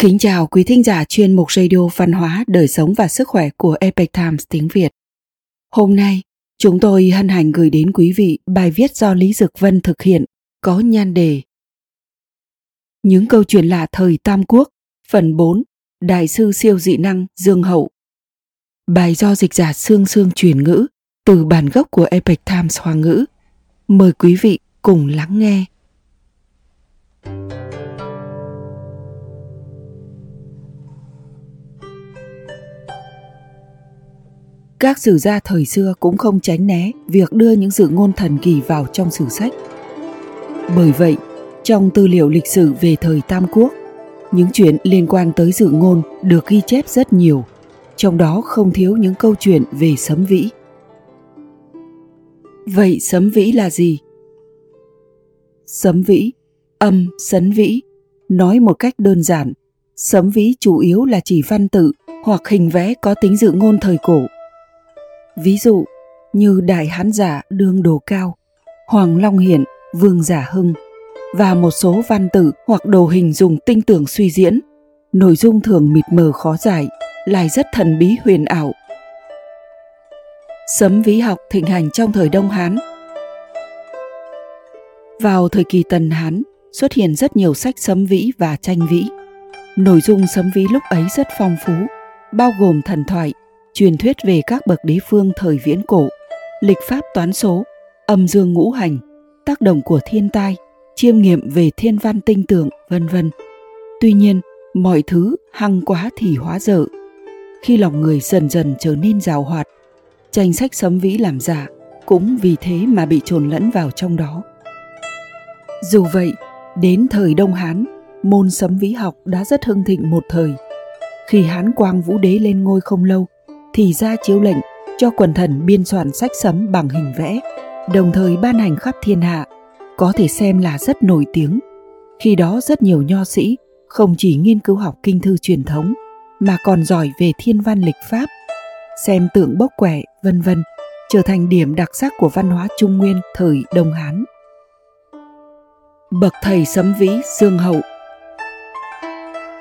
Kính chào quý thính giả chuyên mục radio văn hóa, đời sống và sức khỏe của Epic Times tiếng Việt. Hôm nay, chúng tôi hân hạnh gửi đến quý vị bài viết do Lý Dực Vân thực hiện có nhan đề Những câu chuyện lạ thời Tam Quốc, phần 4, Đại sư siêu dị năng Dương Hậu. Bài do dịch giả Sương Sương chuyển ngữ từ bản gốc của Epic Times Hoa ngữ. Mời quý vị cùng lắng nghe. Các sử gia thời xưa cũng không tránh né việc đưa những dự ngôn thần kỳ vào trong sử sách. Bởi vậy, trong tư liệu lịch sử về thời Tam Quốc, những chuyện liên quan tới dự ngôn được ghi chép rất nhiều, trong đó không thiếu những câu chuyện về sấm vĩ. Vậy sấm vĩ là gì? Sấm vĩ, âm sấn vĩ, nói một cách đơn giản, sấm vĩ chủ yếu là chỉ văn tự hoặc hình vẽ có tính dự ngôn thời cổ ví dụ như Đại Hán Giả Đương Đồ Cao, Hoàng Long Hiển, Vương Giả Hưng và một số văn tự hoặc đồ hình dùng tinh tưởng suy diễn, nội dung thường mịt mờ khó giải, lại rất thần bí huyền ảo. Sấm ví học thịnh hành trong thời Đông Hán Vào thời kỳ Tần Hán, xuất hiện rất nhiều sách sấm vĩ và tranh vĩ. Nội dung sấm vĩ lúc ấy rất phong phú, bao gồm thần thoại, truyền thuyết về các bậc đế phương thời viễn cổ, lịch pháp toán số, âm dương ngũ hành, tác động của thiên tai, chiêm nghiệm về thiên văn tinh tưởng, vân vân. Tuy nhiên, mọi thứ hăng quá thì hóa dở. Khi lòng người dần dần trở nên rào hoạt, tranh sách sấm vĩ làm giả cũng vì thế mà bị trồn lẫn vào trong đó. Dù vậy, đến thời Đông Hán, môn sấm vĩ học đã rất hưng thịnh một thời. Khi Hán Quang Vũ Đế lên ngôi không lâu, thì ra chiếu lệnh cho quần thần biên soạn sách sấm bằng hình vẽ, đồng thời ban hành khắp thiên hạ, có thể xem là rất nổi tiếng. Khi đó rất nhiều nho sĩ không chỉ nghiên cứu học kinh thư truyền thống mà còn giỏi về thiên văn lịch pháp, xem tượng bốc quẻ, vân vân, trở thành điểm đặc sắc của văn hóa Trung Nguyên thời Đông Hán. Bậc thầy sấm vĩ Dương Hậu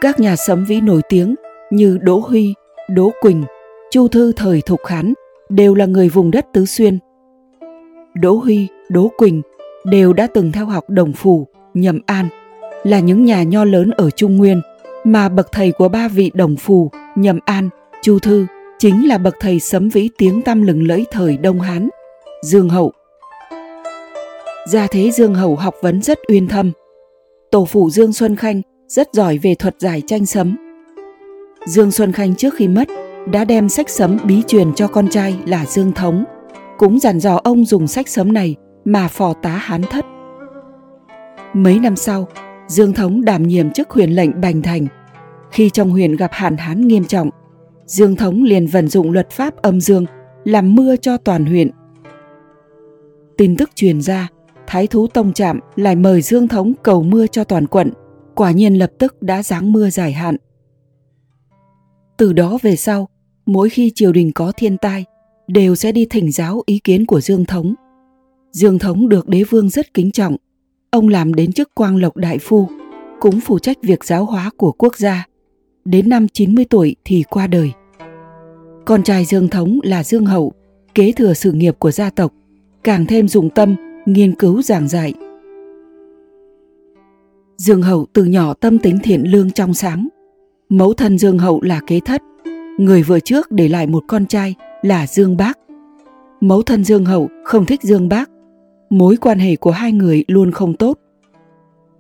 Các nhà sấm vĩ nổi tiếng như Đỗ Huy, Đỗ Quỳnh, Chu Thư thời Thục Hán đều là người vùng đất Tứ Xuyên. Đỗ Huy, Đỗ Quỳnh đều đã từng theo học Đồng Phủ, Nhậm An, là những nhà nho lớn ở Trung Nguyên, mà bậc thầy của ba vị Đồng Phủ, Nhậm An, Chu Thư chính là bậc thầy sấm vĩ tiếng tăm lừng lẫy thời Đông Hán, Dương Hậu. Gia thế Dương Hậu học vấn rất uyên thâm. Tổ phụ Dương Xuân Khanh rất giỏi về thuật giải tranh sấm. Dương Xuân Khanh trước khi mất đã đem sách sấm bí truyền cho con trai là Dương Thống, cũng dặn dò ông dùng sách sấm này mà phò tá hán thất. Mấy năm sau, Dương Thống đảm nhiệm chức huyền lệnh Bành Thành. Khi trong huyền gặp hạn hán nghiêm trọng, Dương Thống liền vận dụng luật pháp âm dương làm mưa cho toàn huyện. Tin tức truyền ra, Thái thú Tông Trạm lại mời Dương Thống cầu mưa cho toàn quận, quả nhiên lập tức đã giáng mưa dài hạn. Từ đó về sau, mỗi khi triều đình có thiên tai đều sẽ đi thỉnh giáo ý kiến của Dương Thống. Dương Thống được đế vương rất kính trọng. Ông làm đến chức quang lộc đại phu, cũng phụ trách việc giáo hóa của quốc gia. Đến năm 90 tuổi thì qua đời. Con trai Dương Thống là Dương Hậu, kế thừa sự nghiệp của gia tộc, càng thêm dụng tâm nghiên cứu giảng dạy. Dương Hậu từ nhỏ tâm tính thiện lương trong sáng. Mẫu thân Dương Hậu là kế thất, người vừa trước để lại một con trai là Dương Bác. Mẫu thân Dương Hậu không thích Dương Bác, mối quan hệ của hai người luôn không tốt.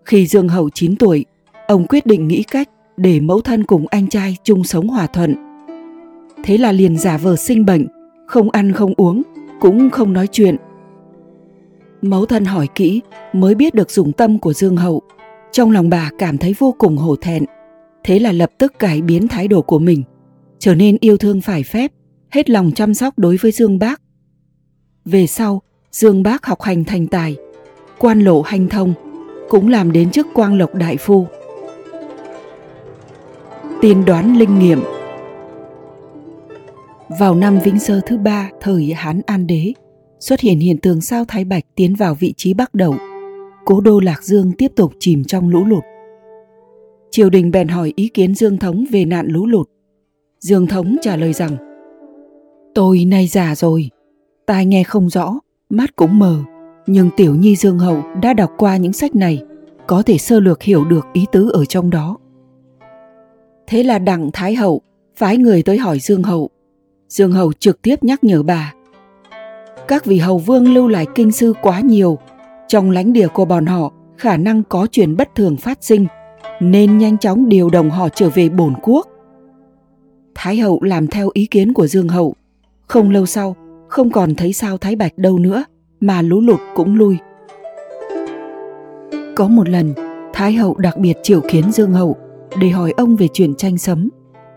Khi Dương Hậu 9 tuổi, ông quyết định nghĩ cách để mẫu thân cùng anh trai chung sống hòa thuận. Thế là liền giả vờ sinh bệnh, không ăn không uống, cũng không nói chuyện. Mẫu thân hỏi kỹ mới biết được dùng tâm của Dương Hậu. Trong lòng bà cảm thấy vô cùng hổ thẹn, thế là lập tức cải biến thái độ của mình – trở nên yêu thương phải phép, hết lòng chăm sóc đối với Dương Bác. Về sau, Dương Bác học hành thành tài, quan lộ hành thông, cũng làm đến chức quang lộc đại phu. Tiên đoán linh nghiệm Vào năm Vĩnh Sơ thứ ba thời Hán An Đế, xuất hiện hiện tượng sao Thái Bạch tiến vào vị trí bắc đầu. Cố đô Lạc Dương tiếp tục chìm trong lũ lụt. triều đình bèn hỏi ý kiến Dương Thống về nạn lũ lụt. Dương Thống trả lời rằng Tôi nay già rồi, tai nghe không rõ, mắt cũng mờ, nhưng Tiểu Nhi Dương Hậu đã đọc qua những sách này, có thể sơ lược hiểu được ý tứ ở trong đó. Thế là đặng Thái Hậu phái người tới hỏi Dương Hậu. Dương Hậu trực tiếp nhắc nhở bà. Các vị hầu vương lưu lại kinh sư quá nhiều, trong lãnh địa của bọn họ khả năng có chuyện bất thường phát sinh, nên nhanh chóng điều động họ trở về bổn quốc. Thái hậu làm theo ý kiến của Dương hậu. Không lâu sau, không còn thấy sao Thái Bạch đâu nữa, mà lũ lụt cũng lui. Có một lần, Thái hậu đặc biệt triệu kiến Dương hậu để hỏi ông về chuyện tranh sấm.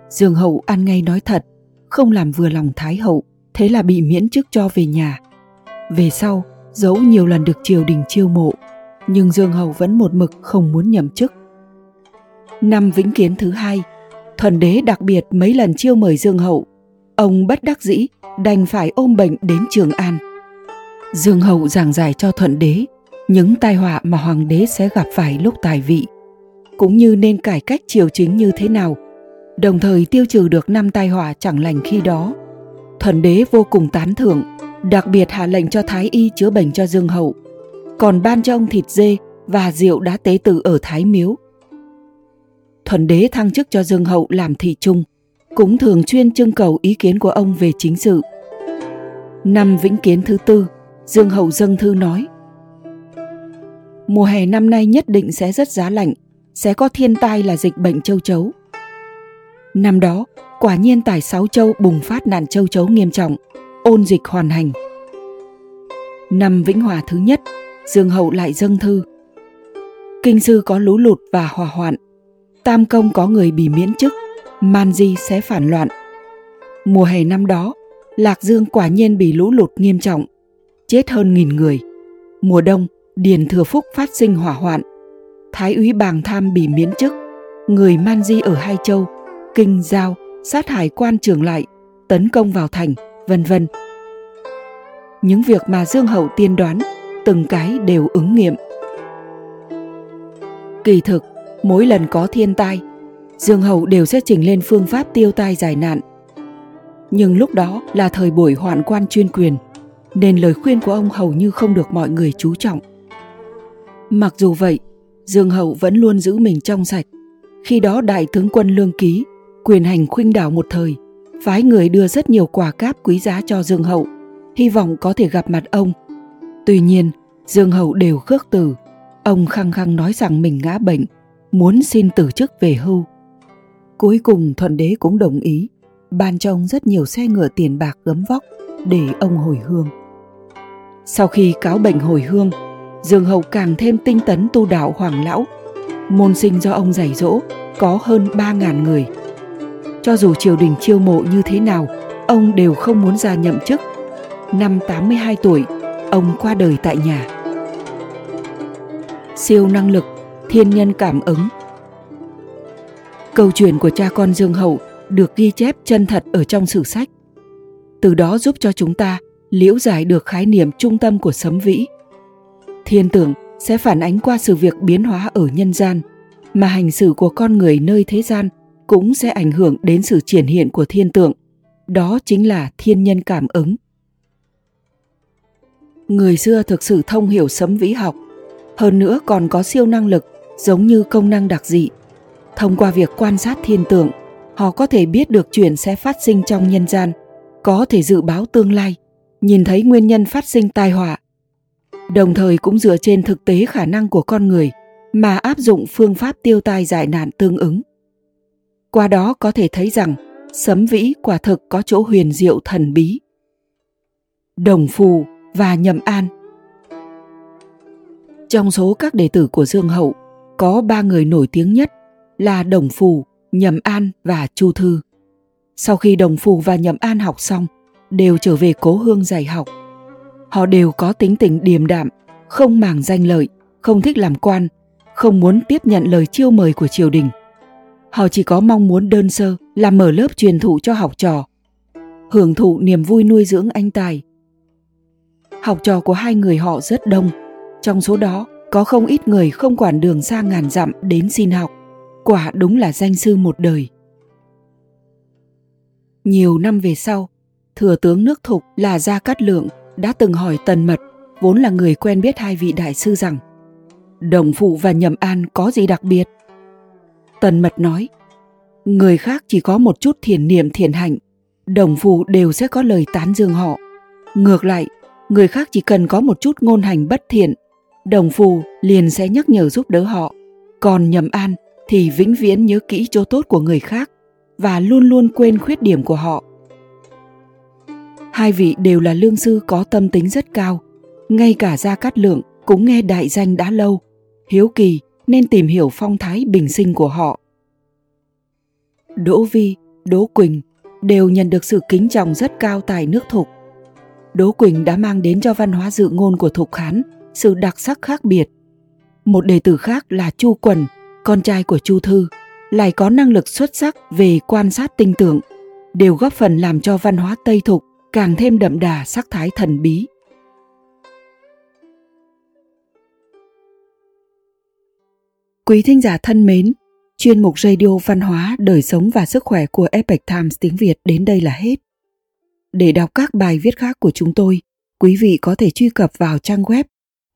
Dương hậu ăn ngay nói thật, không làm vừa lòng Thái hậu, thế là bị miễn chức cho về nhà. Về sau, dẫu nhiều lần được triều đình chiêu mộ, nhưng Dương hậu vẫn một mực không muốn nhậm chức. Năm Vĩnh Kiến thứ hai, Thuần đế đặc biệt mấy lần chiêu mời Dương hậu, ông bất đắc dĩ đành phải ôm bệnh đến Trường An. Dương hậu giảng giải cho Thuận đế những tai họa mà hoàng đế sẽ gặp phải lúc tài vị, cũng như nên cải cách triều chính như thế nào, đồng thời tiêu trừ được năm tai họa chẳng lành khi đó. Thuận đế vô cùng tán thưởng, đặc biệt hạ lệnh cho Thái Y chữa bệnh cho Dương hậu, còn ban cho ông thịt dê và rượu đã tế tự ở Thái Miếu thuần đế thăng chức cho Dương Hậu làm thị trung, cũng thường chuyên trưng cầu ý kiến của ông về chính sự. Năm Vĩnh Kiến thứ tư, Dương Hậu dâng thư nói Mùa hè năm nay nhất định sẽ rất giá lạnh, sẽ có thiên tai là dịch bệnh châu chấu. Năm đó, quả nhiên tại Sáu Châu bùng phát nạn châu chấu nghiêm trọng, ôn dịch hoàn hành. Năm Vĩnh Hòa thứ nhất, Dương Hậu lại dâng thư. Kinh sư có lũ lụt và hỏa hoạn, Tam Công có người bị miễn chức, Man Di sẽ phản loạn. Mùa hè năm đó, Lạc Dương quả nhiên bị lũ lụt nghiêm trọng, chết hơn nghìn người. Mùa đông, Điền Thừa Phúc phát sinh hỏa hoạn. Thái úy Bàng Tham bị miễn chức, người Man Di ở Hai Châu, Kinh Giao, sát hại quan trường lại, tấn công vào thành, vân vân. Những việc mà Dương Hậu tiên đoán, từng cái đều ứng nghiệm. Kỳ thực, mỗi lần có thiên tai, Dương Hậu đều sẽ trình lên phương pháp tiêu tai giải nạn. Nhưng lúc đó là thời buổi hoạn quan chuyên quyền, nên lời khuyên của ông hầu như không được mọi người chú trọng. Mặc dù vậy, Dương Hậu vẫn luôn giữ mình trong sạch. Khi đó đại tướng quân Lương Ký, quyền hành khuynh đảo một thời, phái người đưa rất nhiều quà cáp quý giá cho Dương Hậu, hy vọng có thể gặp mặt ông. Tuy nhiên, Dương Hậu đều khước từ. Ông khăng khăng nói rằng mình ngã bệnh, muốn xin từ chức về hưu. Cuối cùng thuận đế cũng đồng ý, ban cho ông rất nhiều xe ngựa tiền bạc gấm vóc để ông hồi hương. Sau khi cáo bệnh hồi hương, Dương Hậu càng thêm tinh tấn tu đạo Hoàng Lão. Môn sinh do ông dạy dỗ có hơn 3.000 người. Cho dù triều đình chiêu mộ như thế nào, ông đều không muốn ra nhậm chức. Năm 82 tuổi, ông qua đời tại nhà. Siêu năng lực thiên nhân cảm ứng. Câu chuyện của cha con Dương Hậu được ghi chép chân thật ở trong sử sách. Từ đó giúp cho chúng ta liễu giải được khái niệm trung tâm của sấm vĩ. Thiên tưởng sẽ phản ánh qua sự việc biến hóa ở nhân gian, mà hành xử của con người nơi thế gian cũng sẽ ảnh hưởng đến sự triển hiện của thiên tượng. Đó chính là thiên nhân cảm ứng. Người xưa thực sự thông hiểu sấm vĩ học, hơn nữa còn có siêu năng lực giống như công năng đặc dị. Thông qua việc quan sát thiên tượng, họ có thể biết được chuyện sẽ phát sinh trong nhân gian, có thể dự báo tương lai, nhìn thấy nguyên nhân phát sinh tai họa. Đồng thời cũng dựa trên thực tế khả năng của con người mà áp dụng phương pháp tiêu tai giải nạn tương ứng. Qua đó có thể thấy rằng sấm vĩ quả thực có chỗ huyền diệu thần bí. Đồng phù và nhậm an Trong số các đệ tử của Dương Hậu, có ba người nổi tiếng nhất là Đồng Phù, Nhậm An và Chu Thư. Sau khi Đồng Phù và Nhậm An học xong, đều trở về cố hương dạy học. Họ đều có tính tình điềm đạm, không màng danh lợi, không thích làm quan, không muốn tiếp nhận lời chiêu mời của triều đình. Họ chỉ có mong muốn đơn sơ là mở lớp truyền thụ cho học trò, hưởng thụ niềm vui nuôi dưỡng anh tài. Học trò của hai người họ rất đông, trong số đó có không ít người không quản đường xa ngàn dặm đến xin học. quả đúng là danh sư một đời. Nhiều năm về sau, thừa tướng nước thục là Gia Cát Lượng đã từng hỏi Tần Mật, vốn là người quen biết hai vị đại sư rằng Đồng Phụ và Nhậm An có gì đặc biệt? Tần Mật nói, người khác chỉ có một chút thiền niệm thiền hạnh, đồng phụ đều sẽ có lời tán dương họ. Ngược lại, người khác chỉ cần có một chút ngôn hành bất thiện, đồng phù liền sẽ nhắc nhở giúp đỡ họ. Còn nhầm an thì vĩnh viễn nhớ kỹ chỗ tốt của người khác và luôn luôn quên khuyết điểm của họ. Hai vị đều là lương sư có tâm tính rất cao, ngay cả Gia Cát Lượng cũng nghe đại danh đã lâu, hiếu kỳ nên tìm hiểu phong thái bình sinh của họ. Đỗ Vi, Đỗ Quỳnh đều nhận được sự kính trọng rất cao tại nước Thục. Đỗ Quỳnh đã mang đến cho văn hóa dự ngôn của Thục Hán sự đặc sắc khác biệt. Một đệ tử khác là Chu Quần, con trai của Chu Thư, lại có năng lực xuất sắc về quan sát tinh tưởng, đều góp phần làm cho văn hóa Tây Thục càng thêm đậm đà sắc thái thần bí. Quý thính giả thân mến, chuyên mục radio văn hóa, đời sống và sức khỏe của Epoch Times tiếng Việt đến đây là hết. Để đọc các bài viết khác của chúng tôi, quý vị có thể truy cập vào trang web